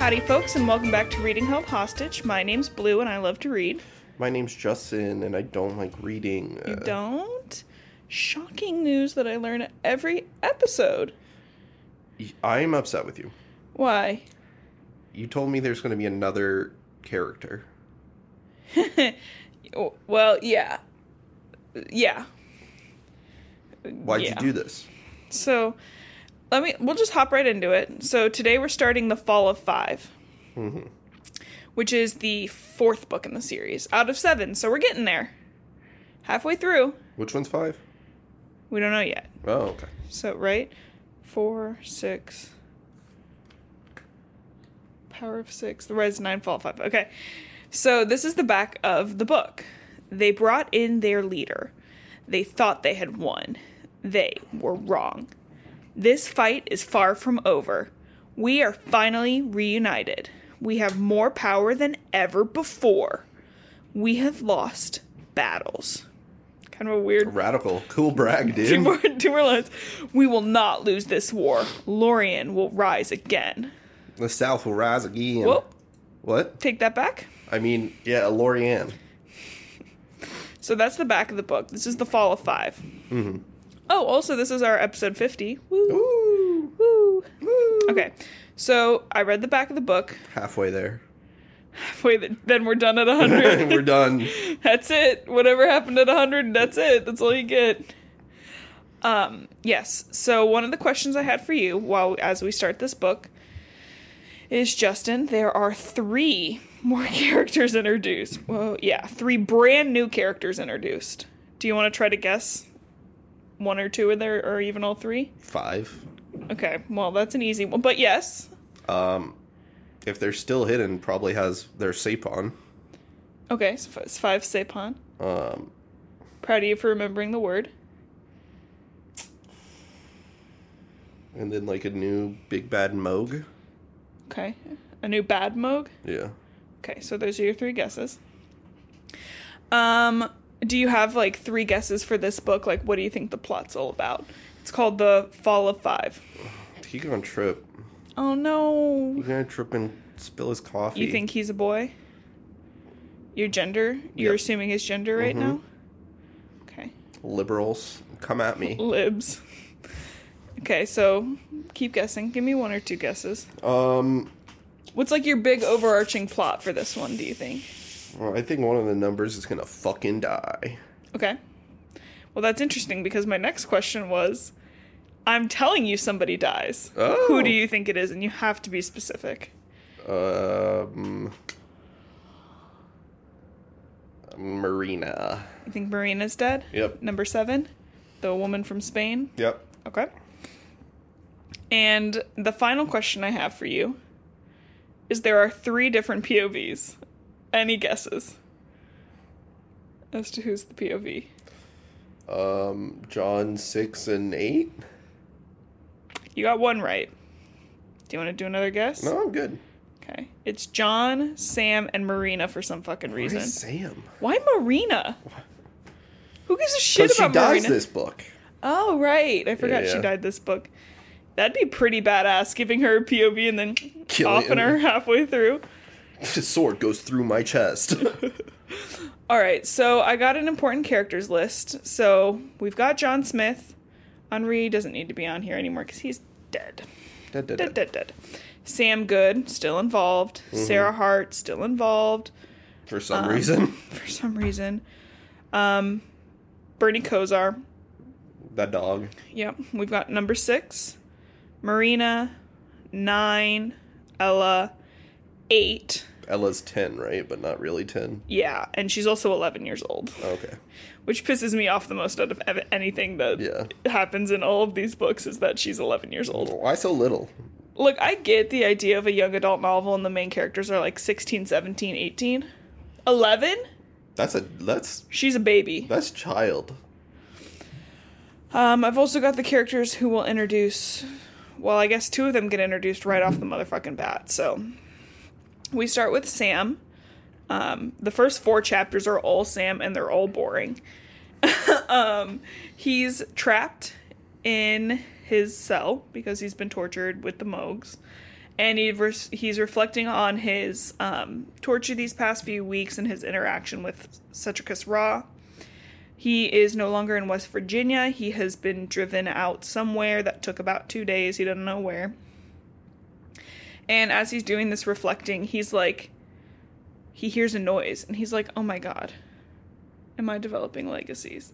Howdy, folks, and welcome back to Reading Held Hostage. My name's Blue, and I love to read. My name's Justin, and I don't like reading. You Uh, don't? Shocking news that I learn every episode. I'm upset with you. Why? You told me there's going to be another character. Oh, Well, yeah. Yeah. Why'd Yeah. you do this? So, let me, we'll just hop right into it. So, today we're starting The Fall of 5 mm-hmm. which is the fourth book in the series out of seven. So, we're getting there. Halfway through. Which one's five? We don't know yet. Oh, okay. So, right? Four, six. Power of six. The res nine, fall of five. Okay. So, this is the back of the book. They brought in their leader. They thought they had won. They were wrong. This fight is far from over. We are finally reunited. We have more power than ever before. We have lost battles. Kind of a weird Radical. Cool brag, dude. Two more, two more lines. We will not lose this war. Lorien will rise again. The South will rise again. Whoa, What? take that back. I mean, yeah, Lorianne. So that's the back of the book. This is the Fall of 5 Mm-hmm. Oh, also, this is our episode 50. Woo. Ooh. Woo. Woo. Okay, so I read the back of the book. Halfway there. Wait, then we're done at 100. We're done. that's it. Whatever happened at 100, that's it. That's all you get. Um, yes. So one of the questions I had for you while as we start this book is Justin, there are 3 more characters introduced. Well, yeah, 3 brand new characters introduced. Do you want to try to guess one or two of there or even all 3? Five. Okay. Well, that's an easy one, but yes. Um, if they're still hidden, probably has their Cêpan. Okay, so it's 5 Cêpan. Um, Proud of you for remembering the word. and then like a new big bad Moog. Okay. A new bad Moog. Yeah. Okay, so those are your three guesses. Um, do you have like three guesses for this book? Like, what do you think the plot's all about? It's called The Fall of Five. He gonna trip. Oh no. He's gonna trip and spill his coffee. You think he's a boy? Your gender? You're Yep. assuming his gender right Mhm. now? Okay. liberals come at me? Libs. Okay, so keep guessing. Give me one or two guesses. Um, What's like your big overarching plot for this one, do you think? I think one of the numbers is gonna fucking die. Okay. Well, that's interesting because my next question was I'm telling you somebody dies. Oh. Who do you think it is? And you have to be specific. Um, Marina. You think Marina's dead? Yep. Number seven? The woman from Spain? Yep. Okay. And the final question I have for you is there are three different POVs. Any guesses as to who's the POV? Um, John six and eight. You got one right. Do you want to do another guess? No, I'm good. Okay. It's John, Sam, and Marina for some fucking reason. Where's Sam? Why Marina? Who gives a shit Because she about dies Marina? this book. Oh, right. I forgot Yeah, she died this book. That'd be pretty badass, giving her a POV and then Killing offing her. halfway through. His sword goes through my chest. All right, so I got an important characters list. So we've got John Smith. Henri doesn't need to be on here anymore because he's dead. Da, da. Dead, dead, dead. Sam Goode, still involved. Mm-hmm. Sarah Hart, still involved. For some Um, reason, for some reason. Um, Bernie Kosar. that dog. Yep. We've got number six, Marina, nine, Ella, eight. Ella's ten, right? But not really ten. Yeah, and she's also 11 years old, Okay. which pisses me off the most out of ev- anything that Yeah. happens in all of these books is that she's 11 years old. Why so little? Look, I get the idea of a young adult novel and the main characters are like 16, 17, 18. 11? That's a that's She's a baby. that's child. Um, I've also got the characters who will introduce. Well, I guess two of them get introduced right off the motherfucking bat. So we start with Sam. Um, the first four chapters are all Sam, and they're all boring. um, he's trapped in his cell because he's been tortured with the Mogs, and he he's reflecting on his um, torture these past few weeks and his interaction with Setrakus Ra. He is no longer in West Virginia. He has been driven out somewhere that took about two days. He doesn't know where. And as he's doing this reflecting, he's like, he hears a noise and he's like, oh my god, am I developing legacies?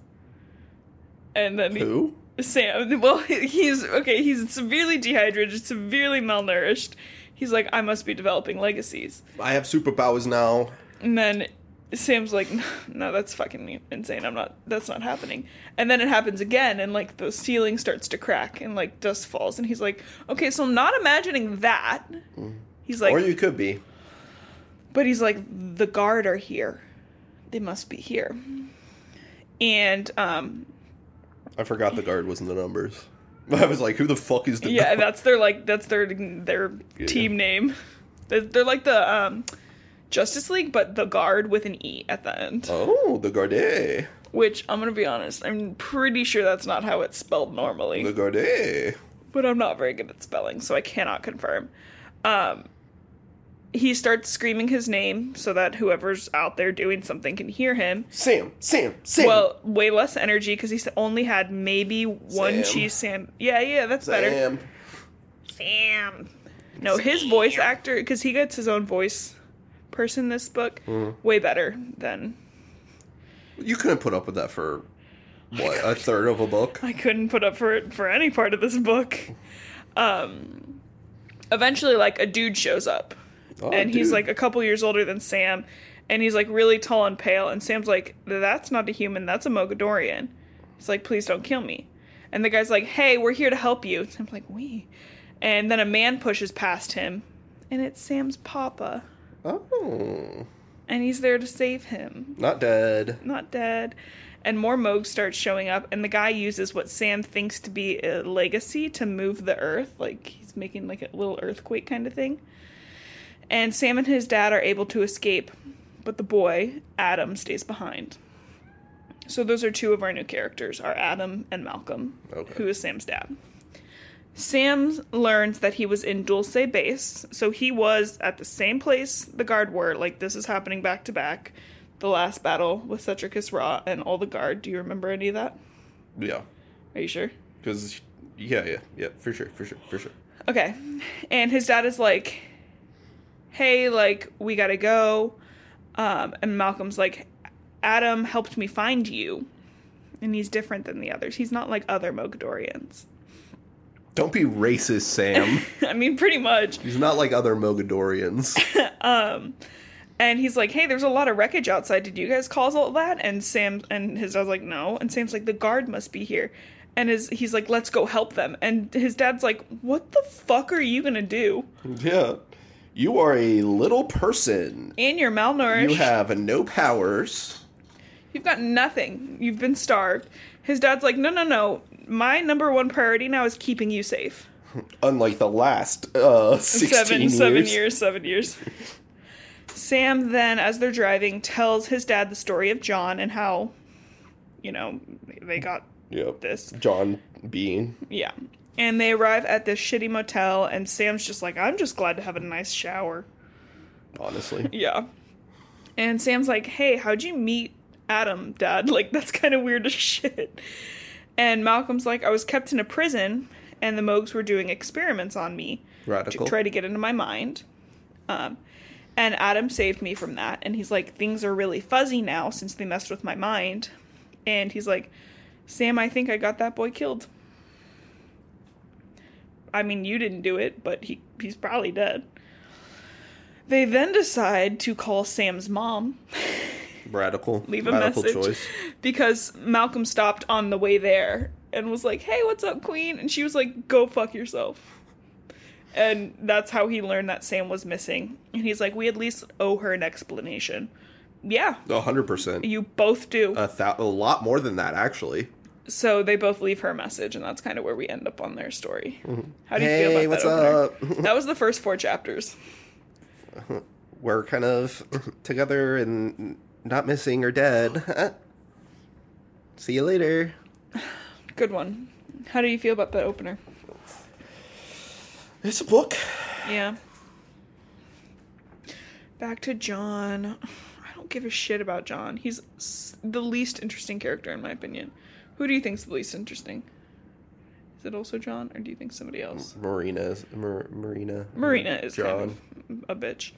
And then he, Who? Sam, well, he's okay, he's severely dehydrated, severely malnourished. He's like, I must be developing legacies. I have superpowers now. And then Sam's like, no, that's fucking insane. I'm not, that's not happening. And then it happens again, and like the ceiling starts to crack and like dust falls. And he's like, okay, so I'm not imagining that. He's like, or you could be. but he's like, the Garde are here. They must be here. And, um, I forgot the Garde was in the numbers. I was like, who the fuck is the yeah, Garde? that's their like that's their their Yeah. team name. They're, they're like the um, Justice League, but the guard with an E at the end. Oh, the Garde. Which I'm gonna be honest, I'm pretty sure that's not how it's spelled normally. The Garde. but I'm not very good at spelling, so I cannot confirm. Um, he starts screaming his name so that whoever's out there doing something can hear him. Sam, Sam, Sam. Well, way less energy because he only had maybe one Sam. cheese sand. Yeah, yeah, that's better. Sam. Sam. No, his voice actor, because he gets his own voice person this book, way better than. You couldn't put up with that for what a third of a book. I couldn't put up for it for any part of this book. Um, eventually, like, a dude shows up. Oh, and he's like a couple years older than Sam. And he's like really tall and pale. And Sam's like, that's not a human, that's a Mogadorian. He's like, please don't kill me. And the guy's like, hey, we're here to help you. And Sam's like, we. And then a man pushes past him. And it's Sam's papa. Oh, and he's there to save him. not dead. Not dead. And more Moog starts showing up, and the guy uses what Sam thinks to be a legacy to move the earth. Like he's making like a little earthquake kind of thing. And Sam and his dad are able to escape, but the boy, Adam, stays behind. So those are two of our new characters, are Adam and Malcolm, Okay. who is Sam's dad. Sam learns that he was in Dulce Base, so he was at the same place the Garde were. Like this is happening back to back. The last battle with Setrakus Ra and all the Garde. Do you remember any of that? Yeah, Are you sure? because yeah, yeah, yeah, for sure, for sure, for sure. Okay. And his dad is like, "Hey, like we gotta go." Um, and Malcolm's like, "Adam helped me find you," and he's different than the others. He's not like other Mogadorians. Don't be racist, Sam. I mean, pretty much. He's not like other Mogadorians. Um, and he's like, "Hey, there's a lot of wreckage outside. Did you guys cause all that?" And Sam and his dad's like, "No." And Sam's like, "The Garde must be here." And his he's like, "Let's go help them." And his dad's like, "What the fuck are you gonna do?" yeah, you are a little person. And you're malnourished. You have no powers. You've got nothing. You've been starved. His dad's like, "No, no, no. My number one priority now is keeping you safe." Unlike the last uh, sixteen seven, years. seven years, seven years. Sam then, as they're driving, tells his dad the story of John and how, you know, they got Yep. this. John Bean. Yeah. And they arrive at this shitty motel, and Sam's just like, I'm just glad to have a nice shower. Honestly, Yeah. And Sam's like, hey, how'd you meet Adam, Dad? Like, that's kind of weird as shit. And Malcolm's like, I was kept in a prison, and the Mogs were doing experiments on me to try to get into my mind. Um, and Adam saved me from that. And he's like, things are really fuzzy now since they messed with my mind. And he's like, Sam, I think I got that boy killed. I mean, you didn't do it, but he he's probably dead. They then decide to call Sam's mom radical. leave a radical message choice. because Malcolm stopped on the way there and was like, "Hey, what's up, Queen?" And she was like, "Go fuck yourself." And that's how he learned that Sam was missing. And he's like, "We at least owe her an explanation." Yeah, A hundred percent. you both do. A, thou- a lot more than that, actually. so they both leave her a message, and that's kind of where we end up on their story. Mm-hmm. How do you Hey, feel about what's that? opener? up? that was the first four chapters. We're kind of together and not missing or dead. See you later. Good one. How do you feel about that opener? It's a book. Yeah. Back to John. I don't give a shit about John. He's the least interesting character in my opinion. Who do you think's the least interesting? Is it also John, or do you think somebody else? Marina, Mar- Marina. Marina is John. kind of a bitch.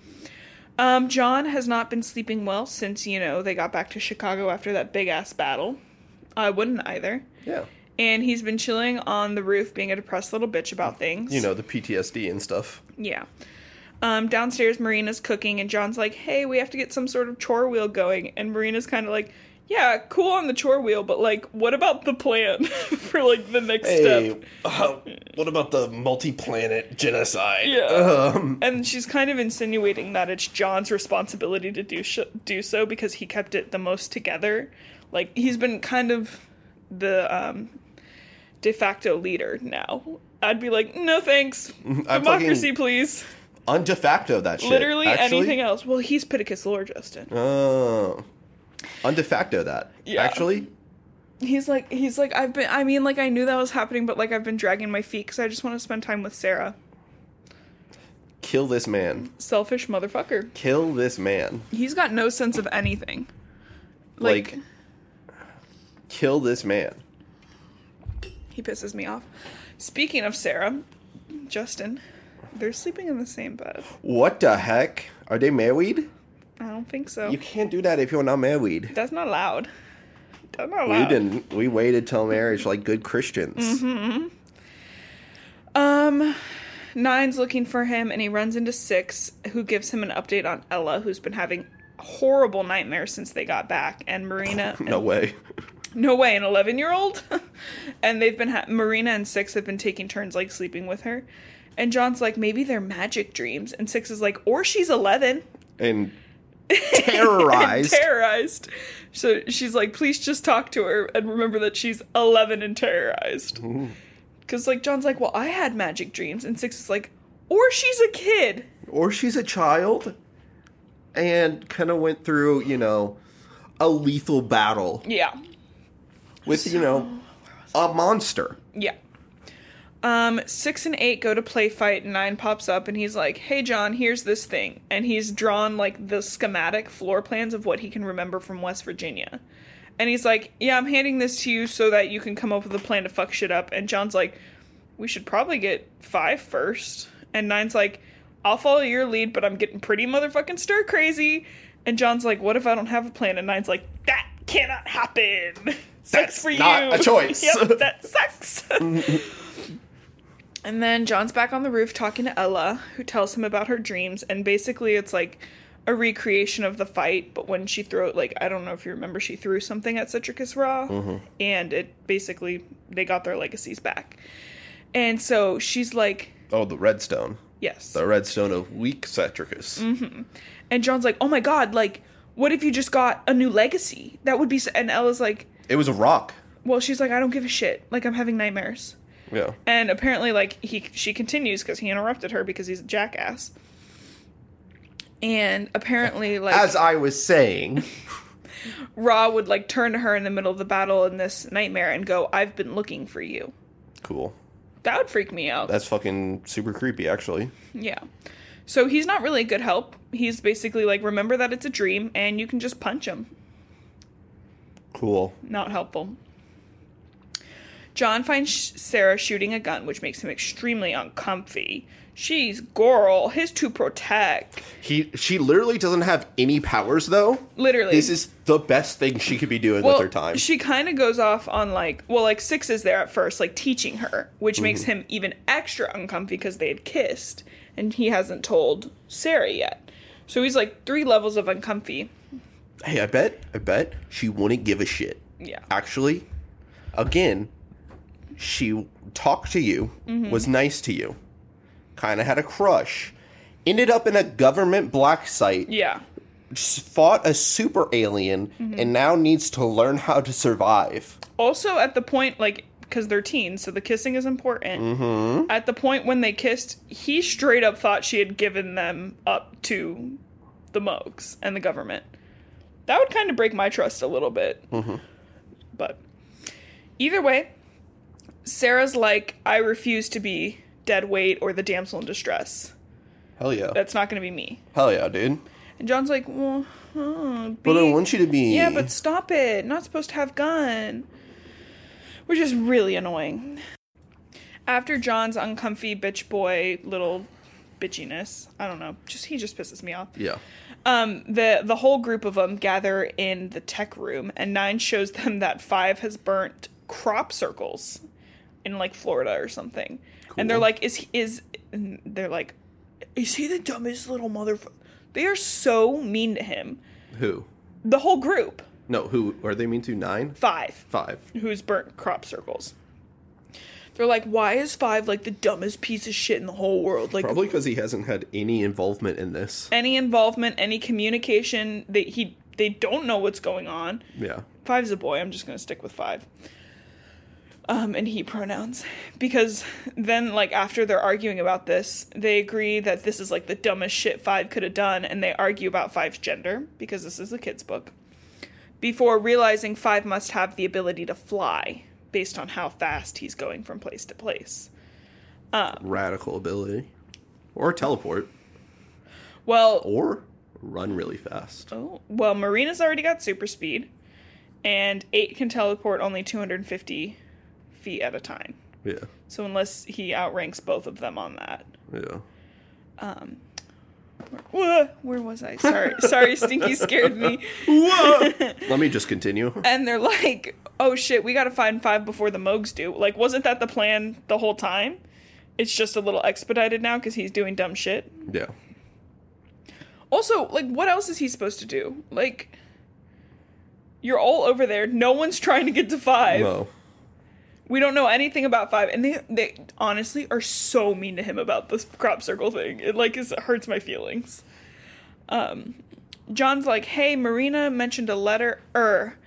Um, John has not been sleeping well since you know they got back to Chicago after that big ass battle. I wouldn't either. Yeah. And he's been chilling on the roof, being a depressed little bitch about things. You know the PTSD and stuff. Yeah. Um, downstairs, Marina's cooking, and John's like, "Hey, we have to get some sort of chore wheel going." And Marina's kind of like, "Yeah, cool on the chore wheel, but like, what about the plan for like the next step?" uh, what about the multi-planet genocide? Yeah. Um, And she's kind of insinuating that it's John's responsibility to do sh- do so because he kept it the most together. Like he's been kind of the um, de facto leader now. I'd be like, no thanks, I'm democracy, please. on de facto that shit. Literally actually. anything else. Well, he's Pittacus Lore, Justin. Oh. On de facto that. Yeah. Actually, He's like, he's like, I've been. I mean, like, I knew that was happening, but like, I've been dragging my feet because I just want to spend time with Sarah. kill this man. Selfish motherfucker. Kill this man. He's got no sense of anything. Like, kill this man. He pisses me off. Speaking of Sarah, Justin, they're sleeping in the same bed. What the heck? Are they married? I don't think so. You can't do that if you're not married. That's not allowed. That's not We didn't. We waited till marriage like good Christians. Mm-hmm. Um, Nine's looking for him, and he runs into Six, who gives him an update on Ella, who's been having horrible nightmares since they got back, and Marina. No way. No way, an 11 year old? and they've been, ha- Marina and Six have been taking turns, like, sleeping with her. And John's like, maybe they're magic dreams. And Six is like, or she's 11. And terrorized. terrorized. So she's like, please just talk to her and remember that she's 11 and terrorized. Because, like, John's like, well, I had magic dreams. And Six is like, or she's a kid. or she's a child and kind of went through, you know, a lethal battle Yeah. with, you know, a monster. Yeah. Um, six and eight go to play fight, and nine pops up, and he's like, "Hey, John, here's this thing," and he's drawn like the schematic floor plans of what he can remember from West Virginia, and he's like, "Yeah, I'm handing this to you so that you can come up with a plan to fuck shit up." And John's like, "We should probably get five first. and nine's like, "I'll follow your lead, but I'm getting pretty motherfucking stir crazy." And John's like, "What if I don't have a plan?" And nine's like, "That cannot happen." Sucks That's for you. not a choice. yep, that sucks. and then John's back on the roof talking to Ella, who tells him about her dreams, and basically it's like a recreation of the fight, but when she threw like I don't know if you remember, she threw something at Setrakus Ra, mm-hmm. and it basically they got their legacies back. And so she's like, Oh, the redstone. yes. The redstone of weak Setrakus. Mm-hmm. And John's like, oh my god, like, what if you just got a new legacy? That would be. s And Ella's like, It was a rock. well, she's like, I don't give a shit. Like, I'm having nightmares. Yeah. And apparently, like he, she continues because he interrupted her because he's a jackass. And apparently, like As I was saying, Ra would like turn to her in the middle of the battle in this nightmare and go, "I've been looking for you." cool. That would freak me out. That's fucking super creepy, actually. yeah. So he's not really a good help. He's basically like, remember that it's a dream, and you can just punch him. Cool. Not helpful. John finds Sarah shooting a gun, which makes him extremely uncomfy. She's Goral, his to protect. He she literally doesn't have any powers though. Literally. This is the best thing she could be doing well, with her time. She kind of goes off on like, well, like Six is there at first, like teaching her, which makes Mm-hmm. him even extra uncomfy because they had kissed, and he hasn't told Sarah yet. So he's like three levels of uncomfy. hey, I bet I bet she wouldn't give a shit. Yeah. Actually, again, she talked to you, Mm-hmm. was nice to you, kind of had a crush, ended up in a government black site, Yeah. fought a super alien, Mm-hmm. and now needs to learn how to survive. Also, at the point, like, because they're teens, so the kissing is important. Mm-hmm. At the point when they kissed, he straight up thought she had given them up to the Mogs and the government. That would kind of break my trust a little bit. But either way, Sarah's like, I refuse to be dead weight or the damsel in distress. Hell yeah. That's not going to be me. Hell yeah, dude. And John's like, well, huh, But I want you to be. Yeah, but stop it. Not supposed to have gun. Which is really annoying. After John's uncomfy bitch boy little bitchiness, I don't know, just he just pisses me off. Yeah. Um, the the whole group of them gather in the tech room, and Nine shows them that Five has burnt crop circles in like Florida or something, and they're like, "Is he, is?" and They're like, "Is he the dumbest little motherfucker?" They are so mean to him. Who? The whole group, No, who are they mean to? Nine? Five, Five. who's burnt crop circles. They're like, "Why is Five like the dumbest piece of shit in the whole world?" Like, Probably because he hasn't had any involvement in this. any involvement, any communication, they he they don't know what's going on. Yeah. Five's a boy. I'm just gonna stick with five. Um, and he pronouns because then like after they're arguing about this, they agree that this is like the dumbest shit five could have done, and they argue about five's gender because this is a kid's book. Before realizing five must have the ability to fly based on how fast he's going from place to place. Radical ability. Or teleport. Well, Or run really fast. Oh, well, Marina's already got super speed, and 8 can teleport only 250 feet at a time. Yeah. So, unless he outranks both of them on that. Yeah. Um, Whoa, where was I? Sorry, sorry, Stinky scared me. Let me just continue. And they're like, oh shit, we gotta find five before the Mogs do. Like, wasn't that the plan the whole time? It's just a little expedited now because he's doing dumb shit. Yeah. Also, like, what else is he supposed to do? Like, you're all over there. No one's trying to get to five. No. We don't know anything about five, and they they honestly are so mean to him about this crop circle thing. It like is, it hurts my feelings. Um, John's like, "Hey, Marina mentioned a letter." er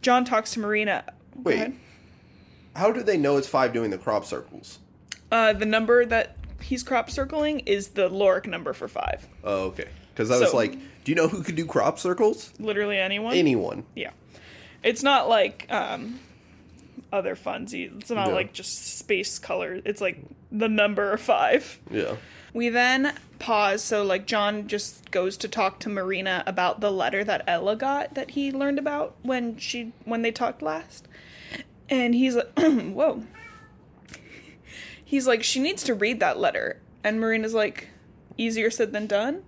John talks to Marina. Go Wait. ahead. How do they know it's five doing the crop circles? Uh, the number that he's crop circling is the Loric number for five. Oh, okay. Because I was like, do you know who could do crop circles? Literally anyone. Anyone. Yeah. It's not like um other funsies. It's not Yeah. like just space color. It's like the number five. Yeah. We then pause so like John just goes to talk to Marina about the letter that Ella got that he learned about when she when they talked last. And he's like whoa. He's like she needs to read that letter. And Marina's like easier said than done.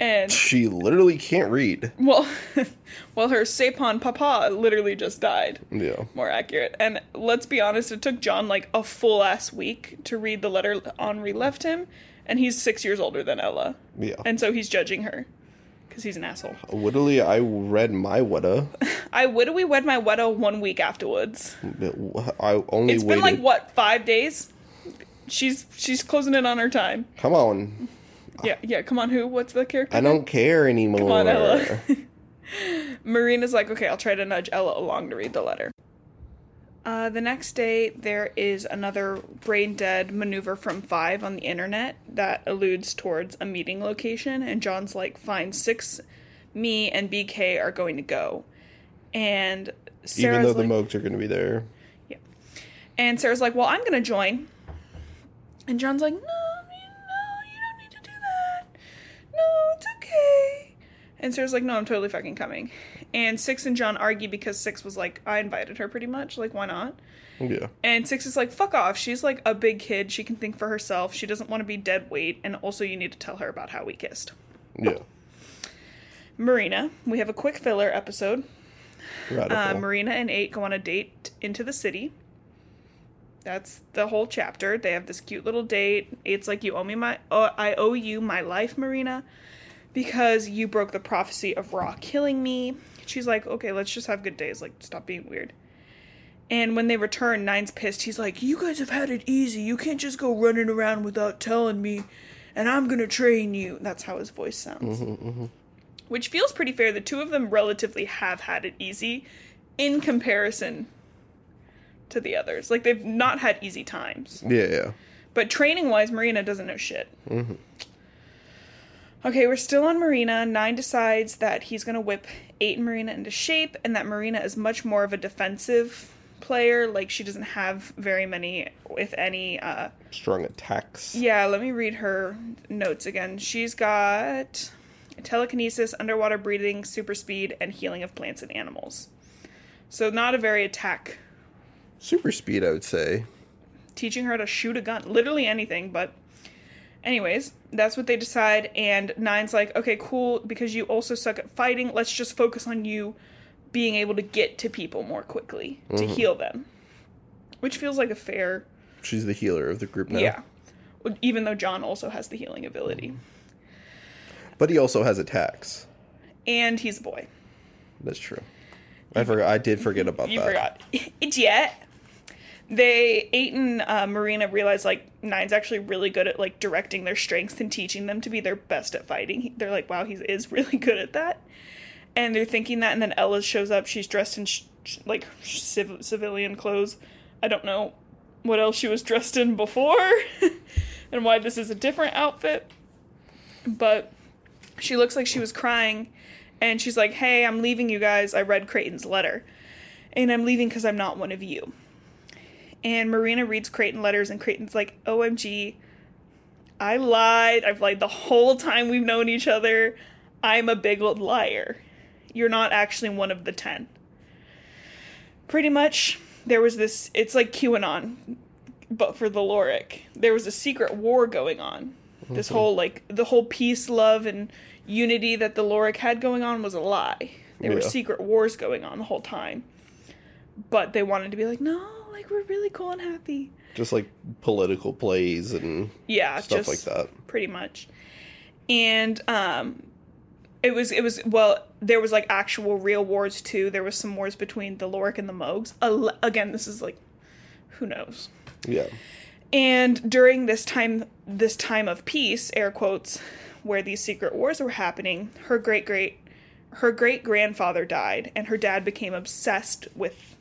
And She literally can't read. well, well, her Cêpan Papa literally just died. Yeah. More accurate. And let's be honest, it took John like a full ass week to read the letter Henri left him, and he's six years older than Ella. Yeah. And so he's judging her because he's an asshole. Literally, I read my Weta. I we wed my weddle one week afterwards. I only It's waited. been like what five days. She's she's closing in on her time. Come on. Yeah, yeah. Come on, who? What's the character? I don't care anymore. Come on, Ella. Marina's like, okay, I'll try to nudge Ella along to read the letter. Uh, the next day, there is another brain dead maneuver from Five on the internet that alludes towards a meeting location, and John's like, fine, six, me, and BK are going to go. And Sarah's Even though the like, Mogs are going to be there. Yeah. And Sarah's like, well, I'm going to join. And John's like, no, And Sarah's like, no, I'm totally fucking coming. And Six and John argue because Six was like, I invited her pretty much. Like, why not? Yeah. And Six is like, fuck off. She's like a big kid. She can think for herself. She doesn't want to be dead weight. And also, you need to tell her about how we kissed. Yeah. Marina, we have a quick filler episode. Uh, Marina and Eight go on a date into the city. That's the whole chapter. They have this cute little date. Eight's like, "You owe me my, oh, I owe you my life, Marina, because you broke the prophecy of Ra killing me." She's like, "Okay, let's just have good days. Like, stop being weird." And when they return, Nine's pissed. He's like, "You guys have had it easy. You can't just go running around without telling me, and I'm gonna train you." That's how his voice sounds mm-hmm, mm-hmm. which feels pretty fair. The two of them relatively have had it easy in comparison to the others. Like they've not had easy times. yeah, yeah. But training wise, Marina doesn't know shit. Mm-hmm. Okay, we're still on Marina. Nine decides that he's going to whip Eight and Marina into shape and that Marina is much more of a defensive player. Like she doesn't have very many, if any. Uh, Strong attacks. yeah, let me read her notes again. She's got telekinesis, underwater breathing, super speed, and healing of plants and animals. So not a very attack. Super speed, I would say. Teaching her to shoot a gun, literally anything. But, anyways, that's what they decide. And Nine's like, okay, cool, because you also suck at fighting. Let's just focus on you being able to get to people more quickly to mm-hmm. heal them, which feels like a fair She's the healer of the group now. Yeah. Even though John also has the healing ability. But he also has attacks. And he's a boy. That's true. I forgot. I did forget about You that. forgot. Idiot. They, Eight and uh, Marina realize, like, Nine's actually really good at, like, directing their strengths and teaching them to be their best at fighting. They're like, wow, he is really good at that. And they're thinking that, and then Ella shows up. She's dressed in, sh- sh- like, civ- civilian clothes. I don't know what else she was dressed in before and why this is a different outfit. But she looks like she was crying and she's like, "Hey, I'm leaving you guys. I read Crayton's letter. And I'm leaving cuz I'm not one of you." And Marina reads Crayton letters and Crayton's like, "OMG, I lied. I've lied the whole time we've known each other. I'm a big old liar. You're not actually one of the 10." Pretty much there was this it's like QAnon but for the Loric. There was a secret war going on. This mm-hmm. whole like the whole peace, love, and unity that the Loric had going on was a lie. There were secret wars going on the whole time. But they wanted to be like, no, like we're really cool and happy. Just like political plays and Yeah, stuff just like that. pretty much. And um it was it was well there was like actual real wars too. There was some wars between the Loric and the Mogs. Again, this is like who knows. Yeah. And during this time this time of peace, air quotes, where these secret wars were happening, her great great her great grandfather died and her dad became obsessed with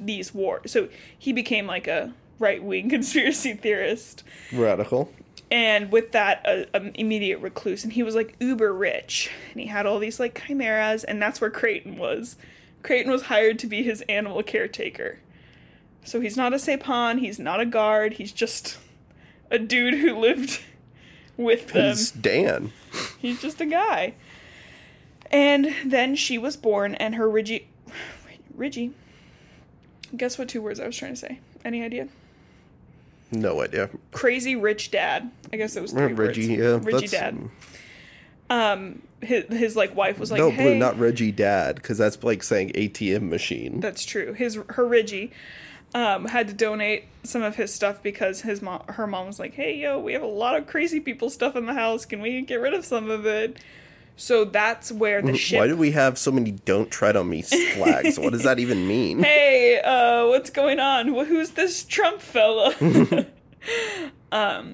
these wars. So he became like a right wing conspiracy theorist. Radical. And with that, an immediate recluse, and he was like uber rich, and he had all these like chimeras, and that's where Crayton was. Crayton was hired to be his animal caretaker. So he's not a Cêpan, he's not a Garde, he's just a dude who lived with them. He's Dan. He's just a guy. And then she was born, and her Ridgie. Ridgie? Guess what two words I was trying to say? Any idea? No idea. Crazy rich dad. I guess it was three Reggie, words. yeah. Reggie dad. Um, his, his like wife was like, no, hey, Blue, not Reggie Dad, because that's like saying ATM machine. That's true. His her Reggie um, had to donate some of his stuff because his mom, her mom was like, "Hey, yo, we have a lot of crazy people stuff in the house. Can we get rid of some of it?" So that's where the ship. Why do we have so many "Don't tread on me" flags? what does that even mean? hey, uh, what's going on? Who's this Trump fella?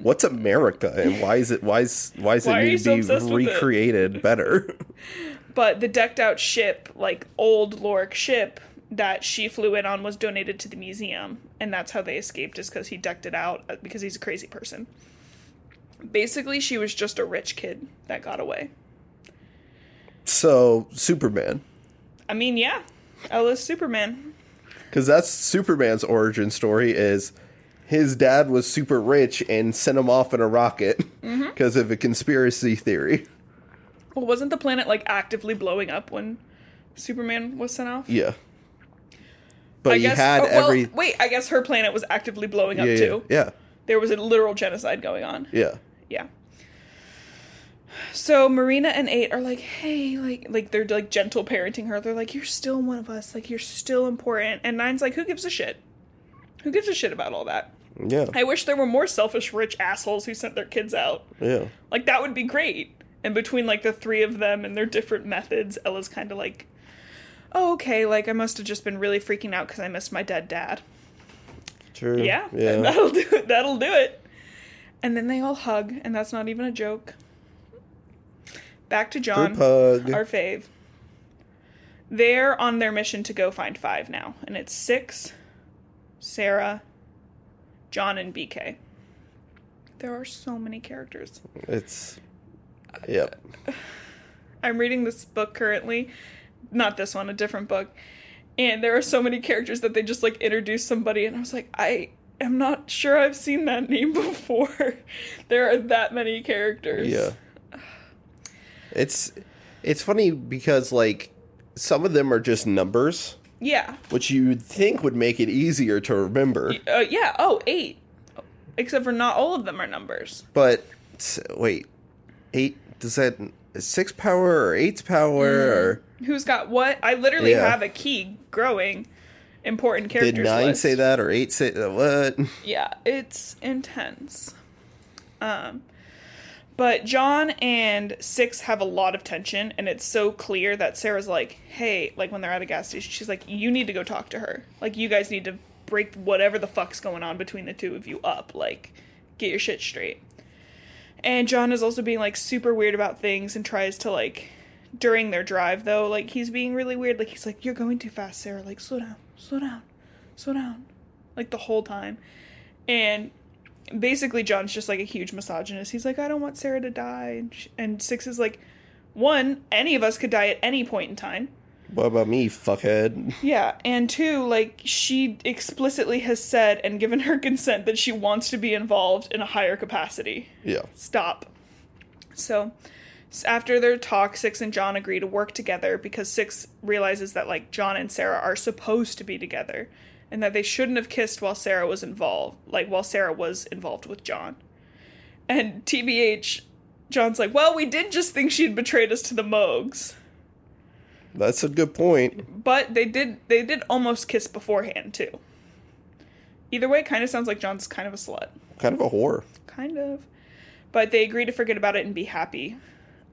What's America, and why is it why is why is Why it need so to be obsessed recreated better? but the decked out ship, like old Loric ship that she flew in on, was donated to the museum, and that's how they escaped. Is because he decked it out uh, because he's a crazy person. Basically, she was just a rich kid that got away. So Superman, I mean, yeah, Ella's Superman. because that's Superman's origin story is his dad was super rich and sent him off in a rocket Mm-hmm. because of a conspiracy theory. Well, wasn't the planet like actively blowing up when Superman was sent off? Yeah, but I he guess. had oh, well, every wait, I guess her planet was actively blowing up yeah, yeah, too. yeah There was a literal genocide going on. yeah Yeah. So Marina and Eight are like, hey, like, like they're like gentle parenting her. They're like, you're still one of us. Like, you're still important. And Nine's like, who gives a shit? Who gives a shit about all that? yeah I wish there were more selfish rich assholes who sent their kids out. yeah. Like that would be great. And between like the three of them and their different methods, Ella's kind of like, oh, okay, like I must have just been really freaking out because I missed my dead dad. True. Yeah, yeah. that'll do it. That'll do it. And then they all hug, and that's not even a joke. Back to John, Group our fave. They're on their mission to go find five now, and it's six, Sarah, John, and BK. There are so many characters. It's yep. I'm reading this book currently, not this one, a different book, And there are so many characters that they just like introduce somebody, and I was like, I am not sure I've seen that name before. there are that many characters. Yeah. It's it's funny because like some of them are just numbers, Yeah. which you'd think would make it easier to remember. Uh, yeah. Oh, eight. Except for not all of them are numbers. But s- wait, eight does that six power or eight's power or Who's got what? I literally Yeah. have a key growing important characters. did nine list. say that or eight say that? What? Yeah, it's intense. Um, but John and Six have a lot of tension, and it's so clear that Sarah's like, "Hey," like when they're at a gas station, she's like, "You need to go talk to her. Like, you guys need to break whatever the fuck's going on between the two of you up. Like, get your shit straight." And John is also being like super weird about things and tries to like during their drive though, like he's being really weird. Like he's like, "You're going too fast, Sarah. Like, slow down, slow down, slow down." Like the whole time. And basically John's just like a huge misogynist. He's like, I don't want Sarah to die. And, sh- and Six is like, one, any of us could die at any point in time. What about me, fuckhead? Yeah, and two, like she explicitly has said and given her consent that she wants to be involved in a higher capacity. Yeah. Stop. So, after their talk, Six and John agree to work together because Six realizes that like John and Sarah are supposed to be together and that they shouldn't have kissed while Sarah was involved, like while Sarah was involved with John. And TBH, John's like, "Well, we did just think she'd betrayed us to the Mogs." That's a good point. But they did they did almost kiss beforehand too. Either way, it kind of sounds like John's kind of a slut. Kind of a whore. Kind of. But they agree to forget about it and be happy.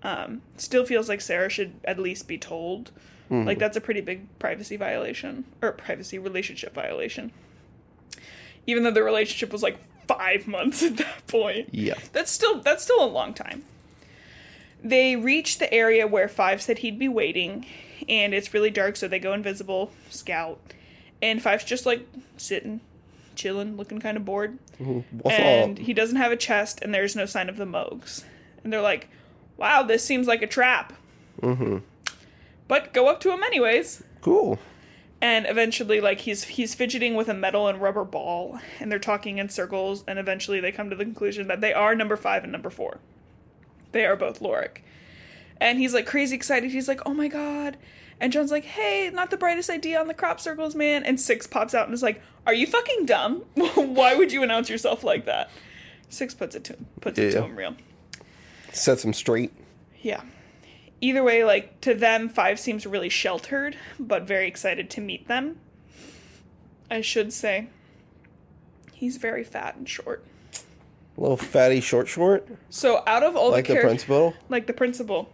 Um, still feels like Sarah should at least be told. Like that's a pretty big privacy violation or privacy relationship violation. Even though the relationship was like five months at that point. Yeah. That's still that's still a long time. They reach the area where Five said he'd be waiting, and it's really dark, so they go invisible, scout, and Five's just like sitting, chilling, looking kind of bored What's and up? he doesn't have a chest, and there's no sign of the Mogs. And they're like, "Wow, this seems like a trap." Mm-hmm. But go up to him anyways, Cool. and eventually, like he's he's fidgeting with a metal and rubber ball, and they're talking in circles, and eventually they come to the conclusion that they are number five and number four. They are both Loric, and he's like crazy excited. He's like, "Oh my god!" And John's like, "Hey, not the brightest idea on the crop circles, man." And Six pops out and is like, "Are you fucking dumb? Why would you announce yourself like that?" Six puts it to him, puts it to Yeah. him real. Sets him straight. Yeah. Either way, like to them, Five seems really sheltered, but very excited to meet them. I should say, he's very fat and short. A Little fatty short short. So out of all the Like the the principal. like the principal.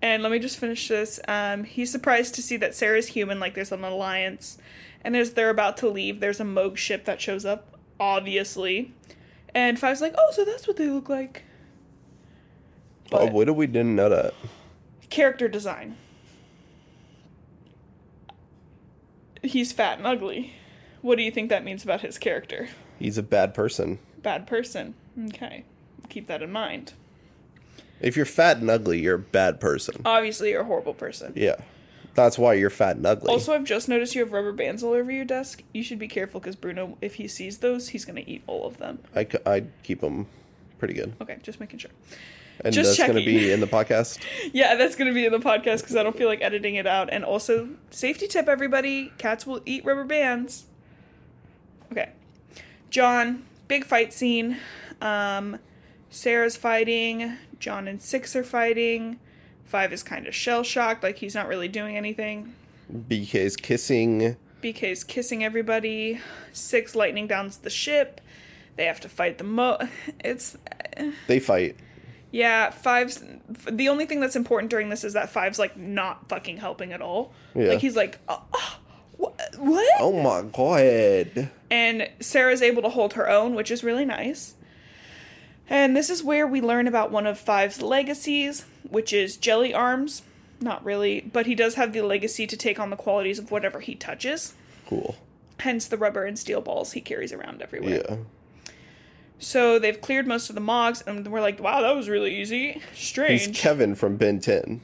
And let me just finish this. Um, he's surprised to see that Sarah's human, like there's an alliance. And as they're about to leave, there's a Moog ship that shows up, obviously. And Five's like, oh, so that's what they look like. Oh, But- what if we didn't know that? Character design. He's fat and ugly. What do you think that means about his character? He's a bad person. Bad person. Okay. Keep that in mind. If you're fat and ugly, you're a bad person. Obviously, you're a horrible person. Yeah. That's why you're fat and ugly. Also, I've just noticed you have rubber bands all over your desk. You should be careful because Bruno, if he sees those, he's going to eat all of them. I, c- I keep them pretty good. Okay, just making sure. And Just that's going to be in the podcast. Yeah, that's going to be in the podcast because I don't feel like editing it out. And also, safety tip everybody cats will eat rubber bands. Okay. John, big fight scene. Um, Sarah's fighting. John and Six are fighting. Five is kind of shell shocked, like he's not really doing anything. BK's kissing. BK's kissing everybody. Six lightning downs the ship. They have to fight the mo. It's They fight. Yeah. Five's the only thing that's important during this is that Five's like not fucking helping at all. Yeah. Like he's like, uh, uh, oh, oh, what? what? Oh my god. And Sarah's able to hold her own, which is really nice. And this is where we learn about one of Five's legacies, which is Jelly Arms. Not really, but he does have the legacy to take on the qualities of whatever he touches. Cool. Hence the rubber and steel balls he carries around everywhere. Yeah. So they've cleared most of the mogs, and we're like, wow, that was really easy. Strange. He's Kevin from Ben 10.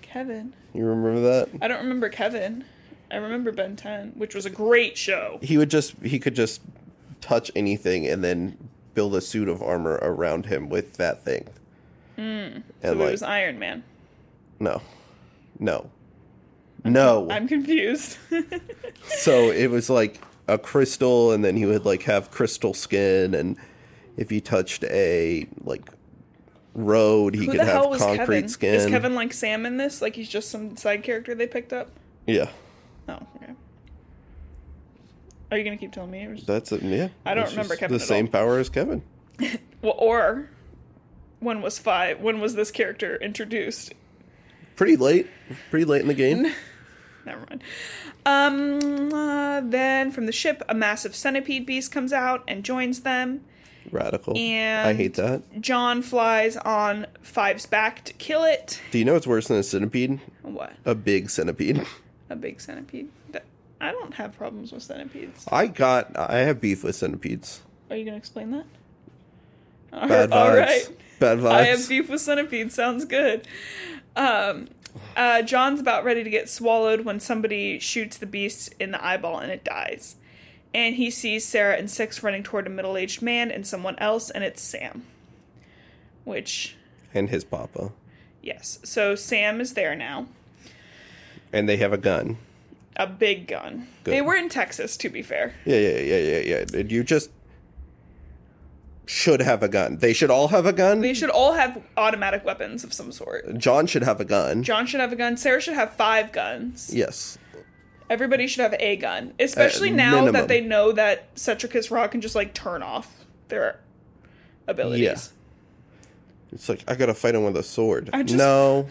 Kevin. You remember that? I don't remember Kevin. I remember Ben 10, which was a great show. He would just he could just touch anything and then build a suit of armor around him with that thing. Mm, so it was Iron Man. No, no, no. I'm confused. so it was like a crystal, and then he would like have crystal skin, and if he touched a like road, he Who could have concrete Kevin? skin. Is Kevin like Sam in this? Like he's just some side character they picked up? Yeah, Oh, okay. Are you gonna keep telling me? Just- that's it. Yeah, I don't remember Kevin The same all. power as Kevin. Well, or when was five? When was this character introduced? Pretty late. Pretty late in the game. Never mind. Um. uh, then from the ship, a massive centipede beast comes out and joins them. Radical. And I hate that. John flies on Five's back to kill it. Do you know what's worse than a centipede? What? A big centipede. A big centipede. That- I don't have problems with centipedes. I got. I have beef with centipedes. Are you gonna explain that? Bad vibes. All right. Bad vibes. I have beef with centipedes. Sounds good. Um, uh, John's about ready to get swallowed when somebody shoots the beast in the eyeball and it dies. And he sees Sarah and Six running toward a middle aged man and someone else, and it's Sam. Which, and his papa. yes. So Sam is there now. And they have a gun. A big gun. Good. They were in Texas, to be fair. Yeah, yeah, yeah, yeah, yeah. And You just should have a gun. They should all have a gun. They should all have automatic weapons of some sort. John should have a gun. John should have a gun. Sarah should have five guns. Yes. Everybody should have a gun, especially At now minimum. that they know that Setrakus Ra can just like turn off their abilities. It's like I gotta fight him with a sword. I just- No.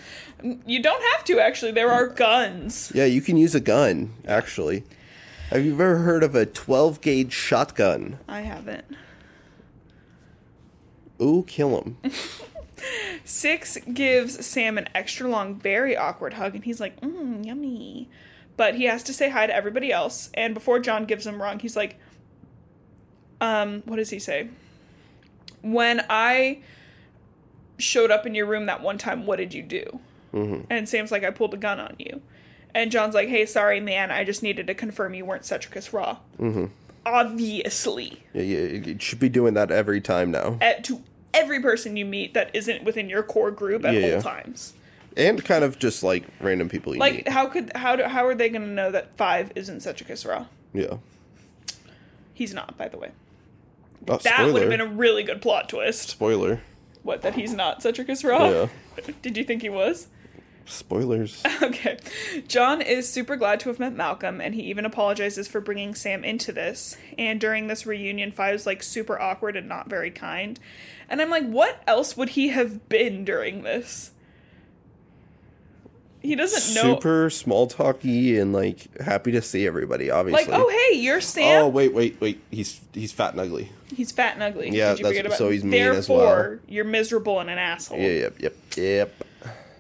You don't have to actually. There are guns. Yeah, you can use a gun. Actually, have you ever heard of a twelve gauge shotgun? I haven't. Ooh, kill him. Six gives Sam an extra long, very awkward hug, and he's like, "Mmm, yummy." But he has to say hi to everybody else, and before John gives him wrong, he's like, "Um, what does he say? When I showed up in your room that one time, what did you do?" Mhm. And Sam's like, "I pulled a gun on you," and John's like, "Hey, sorry, man. I just needed to confirm you weren't Setrakus Ra." Mm-hmm. Obviously, Yeah, yeah, you should be doing that every time now. at, to every person you meet that isn't within your core group at Yeah, all yeah. times. And kind of just like random people you Like, meet. how could how do, how are they going to know that five isn't Setrakus Ra? Yeah. He's not, by the way. Oh, That would have been a really good plot twist. spoiler. What that he's not Setrakus Ra? Yeah. Did you think he was? Spoilers. Okay. John is super glad to have met Malcolm, and he even apologizes for bringing Sam into this. And during this reunion, Five's like super awkward and not very kind. And I'm like, what else would he have been during this? He doesn't know. Super small talky and like happy to see everybody. Obviously. like, oh hey, you're Sam. Oh wait, wait, wait. He's he's fat and ugly. He's fat and ugly. Yeah, Did you that's- forget about so he's mean as Therefore, you're miserable and an asshole. Yeah, yep, yep, yep.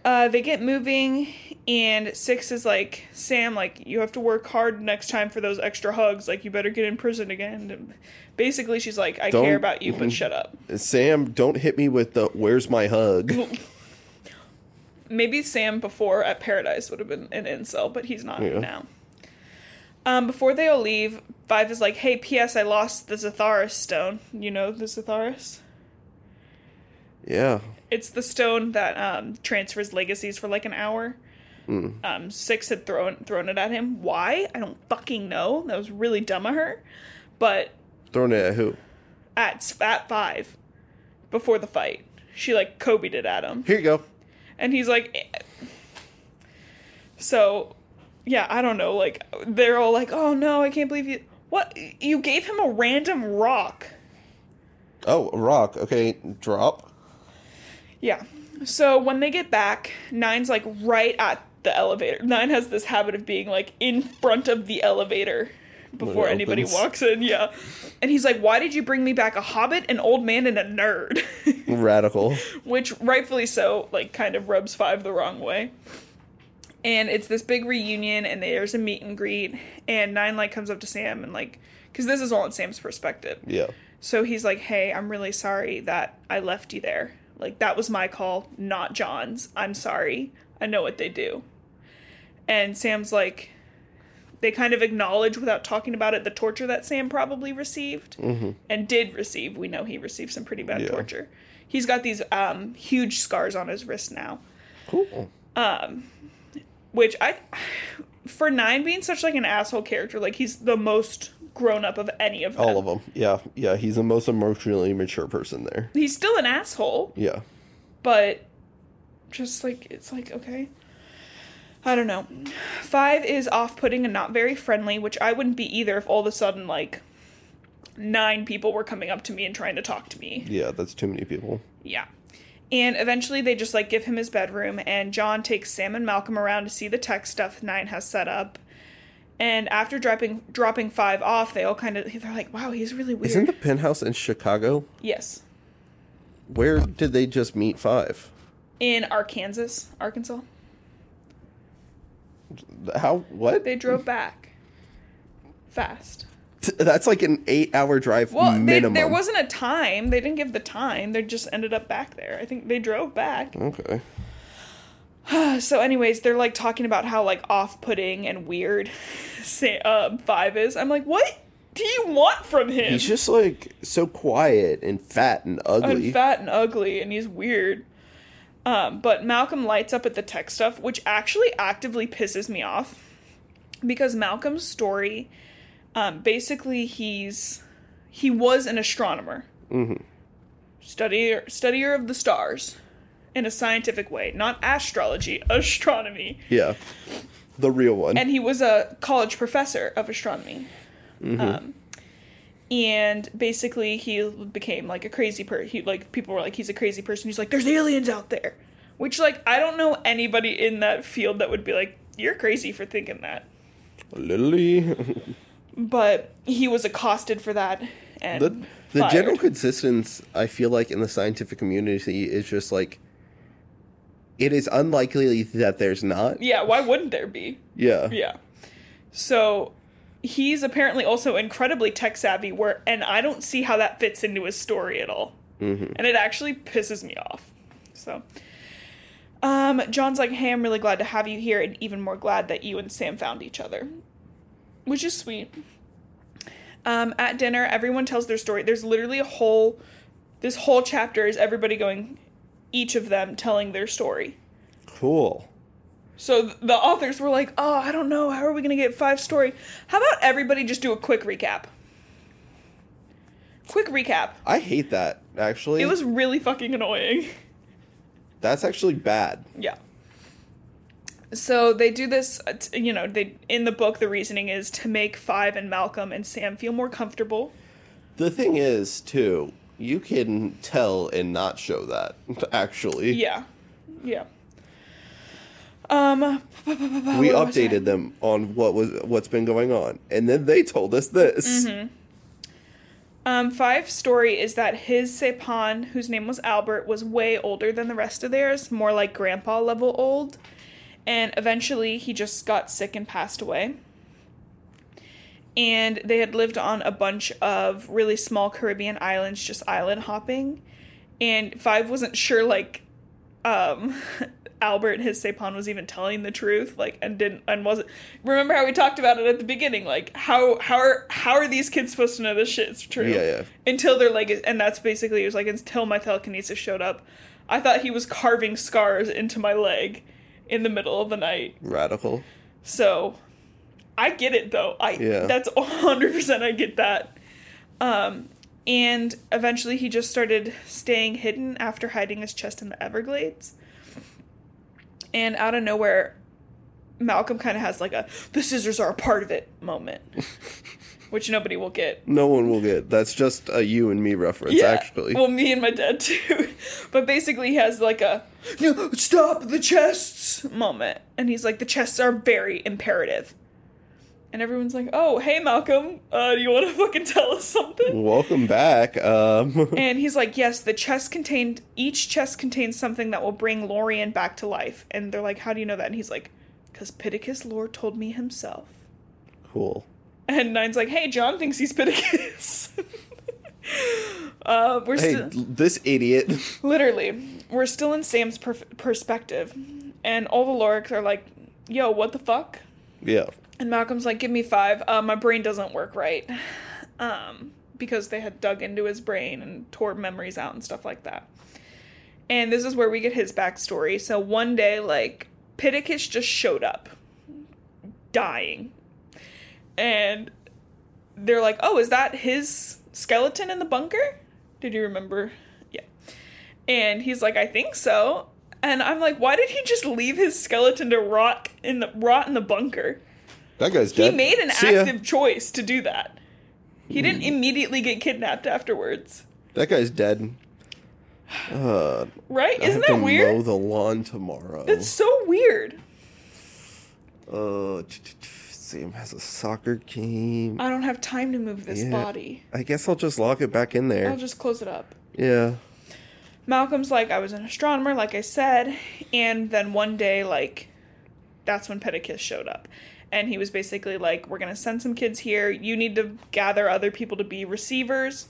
Uh, they get moving, and Six is like, Sam, like, you have to work hard next time for those extra hugs. Like, you better get in prison again. And basically, she's like, I Don't- care about you, but shut up. Sam, don't hit me with the "Where's my hug." Maybe Sam before at Paradise would have been an incel, but he's not Yeah. now. Um, before they all leave, Five is like, hey, P.S. I lost the Xitharis stone. You know the Xitharis? yeah. It's the stone that um, transfers legacies for like an hour. Um, Six had thrown thrown it at him. Why? I don't fucking know. That was really dumb of her. But Throwing it at who? at at five, before the fight, she like Kobe'd it at him, Here you go. and he's like, eh. so, yeah, I don't know. Like they're all like, oh no, I can't believe you. What? You gave him a random rock. Oh, a rock. Okay, drop. Yeah. So when they get back, Nine's like right at the elevator. Nine has this habit of being like in front of the elevator before anybody walks in. Yeah. And he's like, Why did you bring me back a hobbit, an old man, and a nerd? Radical. Which rightfully so, like, kind of rubs Five the wrong way. And it's this big reunion, and there's a meet and greet. And Nine, like, comes up to Sam and, like, because this is all in Sam's perspective. Yeah. So he's like, "Hey, I'm really sorry that I left you there. Like that was my call, not John's. I'm sorry. I know what they do." And Sam's like, they kind of acknowledge without talking about it the torture that Sam probably received and did receive. We know he received some pretty bad Mm-hmm. Yeah. torture. He's got these um, huge scars on his wrist now, Cool. Um, which I, for Nine being such like an asshole character, like he's the most grown up of any of them. All of them. Yeah, yeah. He's the most emotionally mature person there. He's still an asshole, Yeah. but just like it's like okay. I don't know. Five is off putting and not very friendly, which I wouldn't be either if all of a sudden like nine people were coming up to me and trying to talk to me. Yeah, that's too many people. Yeah. And eventually they just like give him his bedroom and John takes Sam and Malcolm around to see the tech stuff Nine has set up. And after dropping dropping five off, they all kind of they're like, "Wow, he's really weird." Isn't the penthouse in Chicago? yes, Where did they just meet five? in Arkansas, Arkansas. How? What? They drove back fast. That's like an eight-hour drive Well, they, there wasn't a time. They didn't give the time. They just ended up back there. I think they drove back. Okay. So, anyways, they're like talking about how like off-putting and weird say, uh, Five is. I'm like, what do you want from him? He's just like so quiet and fat and ugly. and fat and ugly, and he's weird. Um, but Malcolm lights up at the tech stuff, which actually actively pisses me off because Malcolm's story, um, basically, he's he was an astronomer, Mhm. studier studier of the stars, in a scientific way, not astrology, astronomy, Yeah. The real one. and he was a college professor of astronomy. Um, and basically, he became like a crazy person. He like people were like, he's a crazy person. He's like, there's aliens out there, which like I don't know anybody in that field that would be like, you're crazy for thinking that. Literally. But he was accosted for that, and the the general consistency I feel like in the scientific community is just like it is unlikely that there's not. yeah, why wouldn't there be? Yeah. Yeah. So he's apparently also incredibly tech savvy where and I don't see how that fits into his story at all. Mhm. And it actually pisses me off. So um John's like, "Hey, I'm really glad to have you here and even more glad that you and Sam found each other." Which is sweet. Um at dinner, everyone tells their story. There's literally a whole this whole chapter is everybody going each of them telling their story. Cool. So the authors were like, "Oh, I don't know. How are we going to get five story? How about everybody just do a quick recap?" Quick recap. I hate that actually. It was really fucking annoying. That's actually bad. Yeah. So they do this, you know, they in the book the reasoning is to make Five and Malcolm and Sam feel more comfortable. The thing is, too, you can tell and not show that actually. Yeah. Yeah. Um We what was I- updated them on what was what's been going on, and then they told us this. Mm-hmm. Um, Five's story is that his Cêpan, whose name was Albert, was way older than the rest of theirs, more like grandpa level old. And eventually he just got sick and passed away. And they had lived on a bunch of really small Caribbean islands, just island hopping. And Five wasn't sure, like, um, Albert, his Cêpan, was even telling the truth, like, and didn't, and wasn't. Remember how we talked about it at the beginning, like, how how are how are these kids supposed to know this shit's true? Yeah, yeah. Until they're like, and that's basically it was like until my telekinesis showed up, I thought he was carving scars into my leg in the middle of the night. Radical. So, I get it though. I Yeah. that's hundred percent. I get that. Um, and eventually he just started staying hidden after hiding his chest in the Everglades. And out of nowhere, Malcolm kind of has like a "the scissors are a part of it" moment, which nobody will get. No one will get. That's just a you and me reference, actually. Well, me and my dad too. but basically, he has like a no, stop the chests moment, and he's like, the chests are very imperative. And everyone's like, oh, hey, Malcolm, uh, do you want to fucking tell us something? Welcome back. Um, and he's like, yes, the chest contained, each chest contains something that will bring Lorien back to life. And they're like, how do you know that? And he's like, because Pittacus Lore told me himself. cool. And Nine's like, hey, John thinks he's Pittacus. uh, we're Hey, still. this idiot. Literally, we're still in Sam's perf- perspective, and all the Lorics are like, "Yo, what the fuck?" yeah. And Malcolm's like, "Give me five. Uh, my brain doesn't work right," um, because they had dug into his brain and tore memories out and stuff like that. And this is where we get his backstory. So one day, like Pittacus just showed up, dying, and they're like, "Oh, is that his skeleton in the bunker?" Did you remember? Yeah. And he's like, "I think so." And I'm like, "Why did he just leave his skeleton to rot in the rot in the bunker?" That guy's dead. He made an See ya. active choice to do that. He didn't immediately get kidnapped afterwards. That guy's dead. Uh, Right? I Isn't have to that weird? mow the lawn tomorrow. It's so weird. Uh, Sam has a soccer game. I don't have time to move this Yeah. body. I guess I'll just lock it back in there. I'll just close it up. Yeah. Malcolm's like, I was an astronomer, like I said, and then one day, like, that's when Pittacus showed up. And he was basically like, We're gonna send some kids here. You need to gather other people to be receivers,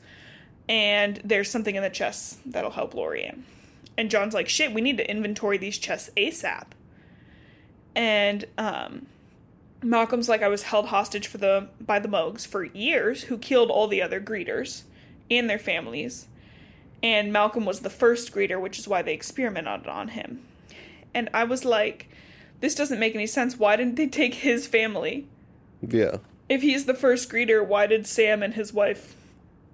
and there's something in the chests that'll help Lorien. And John's like, Shit, we need to inventory these chests ASAP. And um Malcolm's like, I was held hostage for the by the Mogs for years, who killed all the other greeters and their families and Malcolm was the first greeter, which is why they experimented on him. And I was like, this doesn't make any sense. Why didn't they take his family? Yeah. If he's the first greeter, why did Sam and his wife?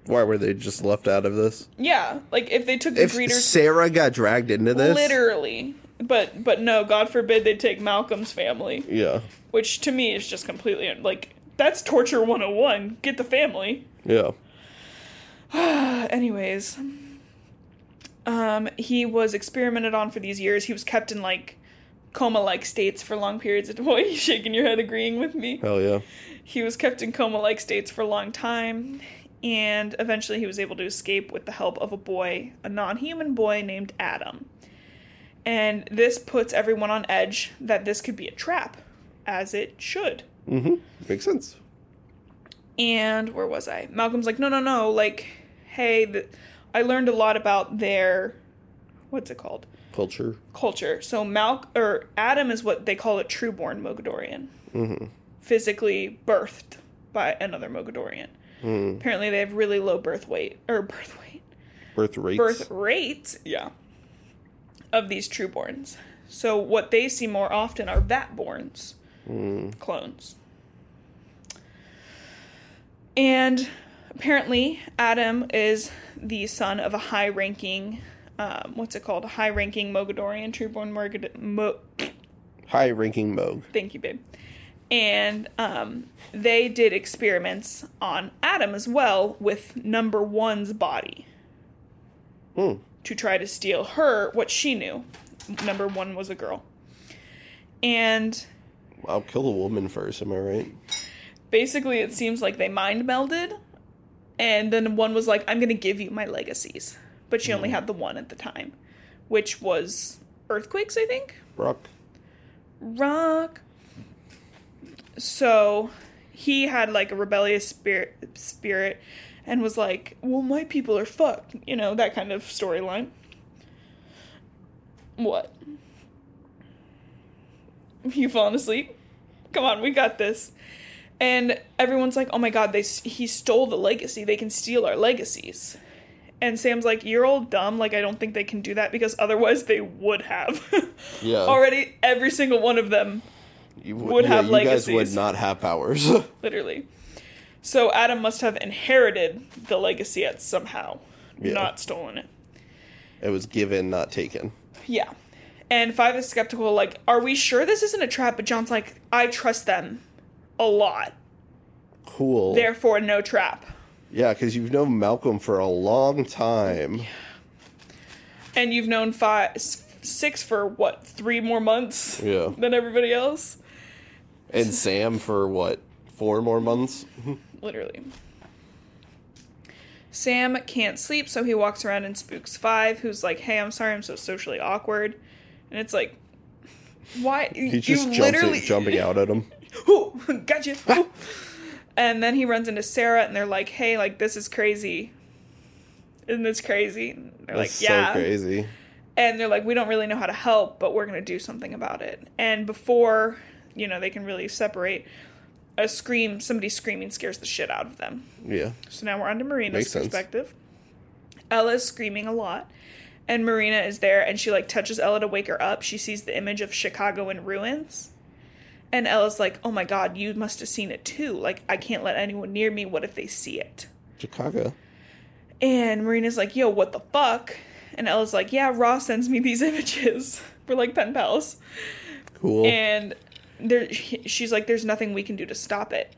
Why were they just left out of this? Yeah, like if they took the If greeters Sarah got dragged into this, literally, but but no, God forbid they take Malcolm's family, yeah, which to me is just completely like that's torture 101. Get the family. yeah, Anyways, um, he was experimented on for these years. He was kept in like coma-like states for long periods of. You shaking your head, agreeing with me? hell yeah, He was kept in coma-like states for a long time, and eventually he was able to escape with the help of a boy, a non-human boy named Adam. And this puts everyone on edge that this could be a trap, as it should. mm-hmm, makes sense. And where was I? Malcolm's like, no, no, no. Like, hey, the, I learned a lot about their, what's it called? Culture. Culture. So Mal or Adam is what they call a trueborn Mogadorian, Mm-hmm. physically birthed by another Mogadorian. Mm. Apparently, they have really low birth weight or birth weight, Birth rates. birth rate. Yeah, of these trueborns. So what they see more often are vatborns Mm. clones. And apparently, Adam is the son of a high ranking, um, what's it called? A high ranking Mogadorian, trueborn Morgad- Mo- High-ranking Moog. Thank you, babe. And um, they did experiments on Adam as well with number one's body Hmm. to try to steal her what she knew. Number one was a girl. And I'll kill a woman first. Am I right? basically it seems like they mind melded and then one was like i'm going to give you my legacies but she only hmm. had the one at the time which was earthquakes i think? Rock. rock. So he had like a rebellious spirit spirit and was like well my people are fucked you know that kind of storyline. What? You falling asleep? Come on we got this. And everyone's like oh my god they he stole the legacy. They can steal our legacies and sam's like you're all dumb like i don't think they can do that because otherwise they would have Yeah. already every single one of them You would have you guys would not have powers. literally so adam must have inherited the legacy at somehow Yeah. not stolen it it was given, not taken. yeah and five is skeptical like are we sure this isn't a trap but john's like i trust them a lot Cool. therefore no trap Yeah, because you've known Malcolm for a long time. and you've known five six for what three more months Yeah. than everybody else And Sam for what? Four more months? literally sam can't sleep so he walks around and spooks five who's like hey i'm sorry i'm so socially awkward and it's like why He just jumps it, jumping out at him. Ooh, gotcha. Ooh. And then he runs into Sarah, and they're like, "Hey, like this is crazy. Isn't this crazy?" And they're That's like, "Yeah." so crazy. And they're like, "We don't really know how to help, but we're gonna do something about it." And before you know they can really separate, a scream, somebody screaming scares the shit out of them. Yeah. So now we're on to Marina's Makes sense. perspective. Ella's screaming a lot, and Marina is there, and she like touches Ella to wake her up. She sees the image of Chicago in ruins, and Ella's like, "Oh my god, you must have seen it too. Like, I can't let anyone near me. What if they see it?" Chicago. And Marina's like, "Yo, what the fuck?" And Ella's like, "Yeah, Ross sends me these images. We're like pen pals." Cool. And there, she's like, "There's nothing we can do to stop it."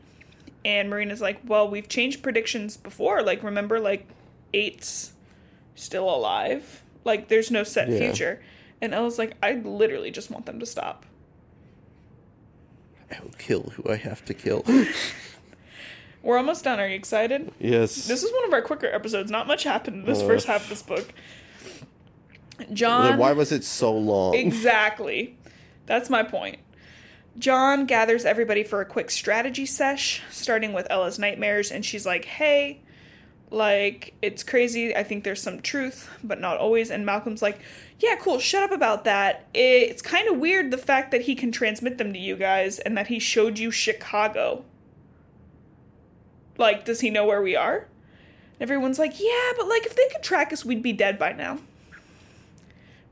And Marina's like, "Well, we've changed predictions before. Like, remember, like, eight's still alive. Like, there's no set Yeah. future." And Ella's like, "I literally just want them to stop." I will kill who I have to kill. We're almost done. Are you excited? yes. This is one of our quicker episodes. Not much happened in this Uh. first half of this book. Then John. why was it so long? Exactly. That's my point. John gathers everybody for a quick strategy sesh, starting with Ella's nightmares, and she's like, hey, like, it's crazy. I think there's some truth, but not always. And Malcolm's like, yeah, cool, shut up about that. It's kind of weird the fact that he can transmit them to you guys and that he showed you Chicago. Like, does he know where we are? Everyone's like, yeah, but like, if they could track us, we'd be dead by now.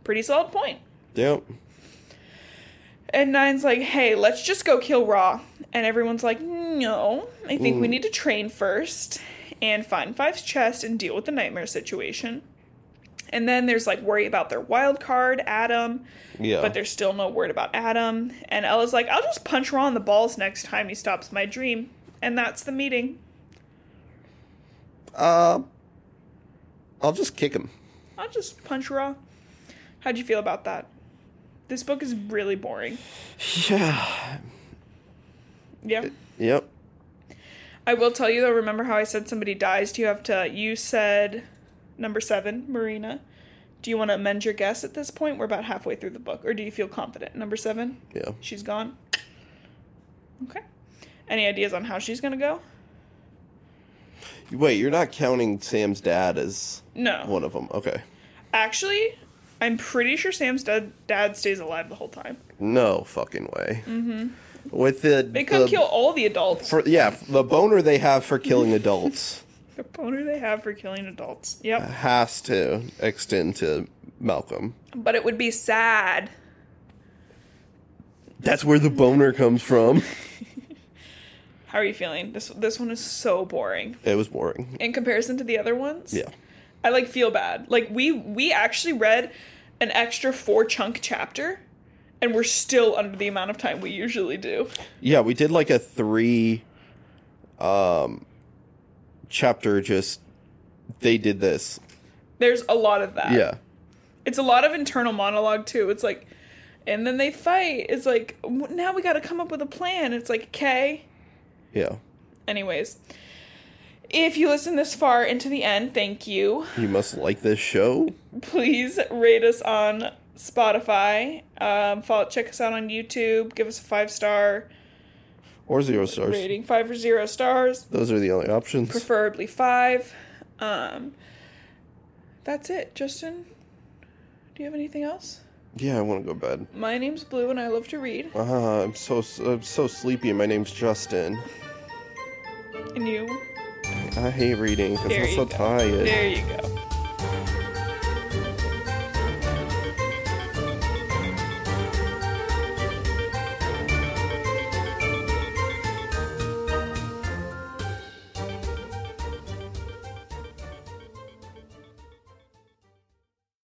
Pretty solid point. Yep. And Nine's like, hey, let's just go kill Ra. And everyone's like, no, I think we Mm. need to train first and find Five's chest and deal with the nightmare situation. And then there's like worry about their wild card, Adam, Yeah. but there's still no word about Adam. And Ella's like, I'll just punch Ra in the balls next time he stops my dream. And that's the meeting. uh, I'll just kick him. I'll just punch Ra. How'd you feel about that? This book is really boring. Yeah. Yeah. Yep. I will tell you though, remember how I said somebody dies? Do you have to you said number seven, Marina. Do you want to amend your guess at this point? We're about halfway through the book. Or do you feel confident? Number seven? Yeah. She's gone? Okay. Any ideas on how she's gonna go? Wait, you're not counting Sam's dad as No. one of them. Okay. Actually, I'm pretty sure Sam's dad, dad stays alive the whole time. No fucking way. Mm-hmm. With the They come the, kill all the adults. for yeah the boner they have for killing adults the boner they have for killing adults. Yep. has to extend to Malcolm. But it would be sad. That's where the boner comes from. How are you feeling? This this one is so boring. It was boring. In comparison to the other ones? Yeah. I like feel bad. Like we we actually read an extra four chunk chapter and we're still under the amount of time we usually do. Yeah, we did like a three um chapter just they did this. There's a lot of that. Yeah. It's a lot of internal monologue too. It's like and then they fight. It's like now we got to come up with a plan. It's like, "Okay, Yeah. anyways, if you listen this far into the end, thank you. You must like this show. Please rate us on Spotify. Um, follow, check us out on YouTube. Give us a five star Or zero stars. rating, five or zero stars. Those are the only options. preferably five. Um, that's it. Justin, do you have anything else? Yeah, I want to go to bed. My name's Blue, and I love to read. Uh, I'm so I'm so sleepy. My name's Justin. And you, I hate reading because I'm so go. tired. there you go.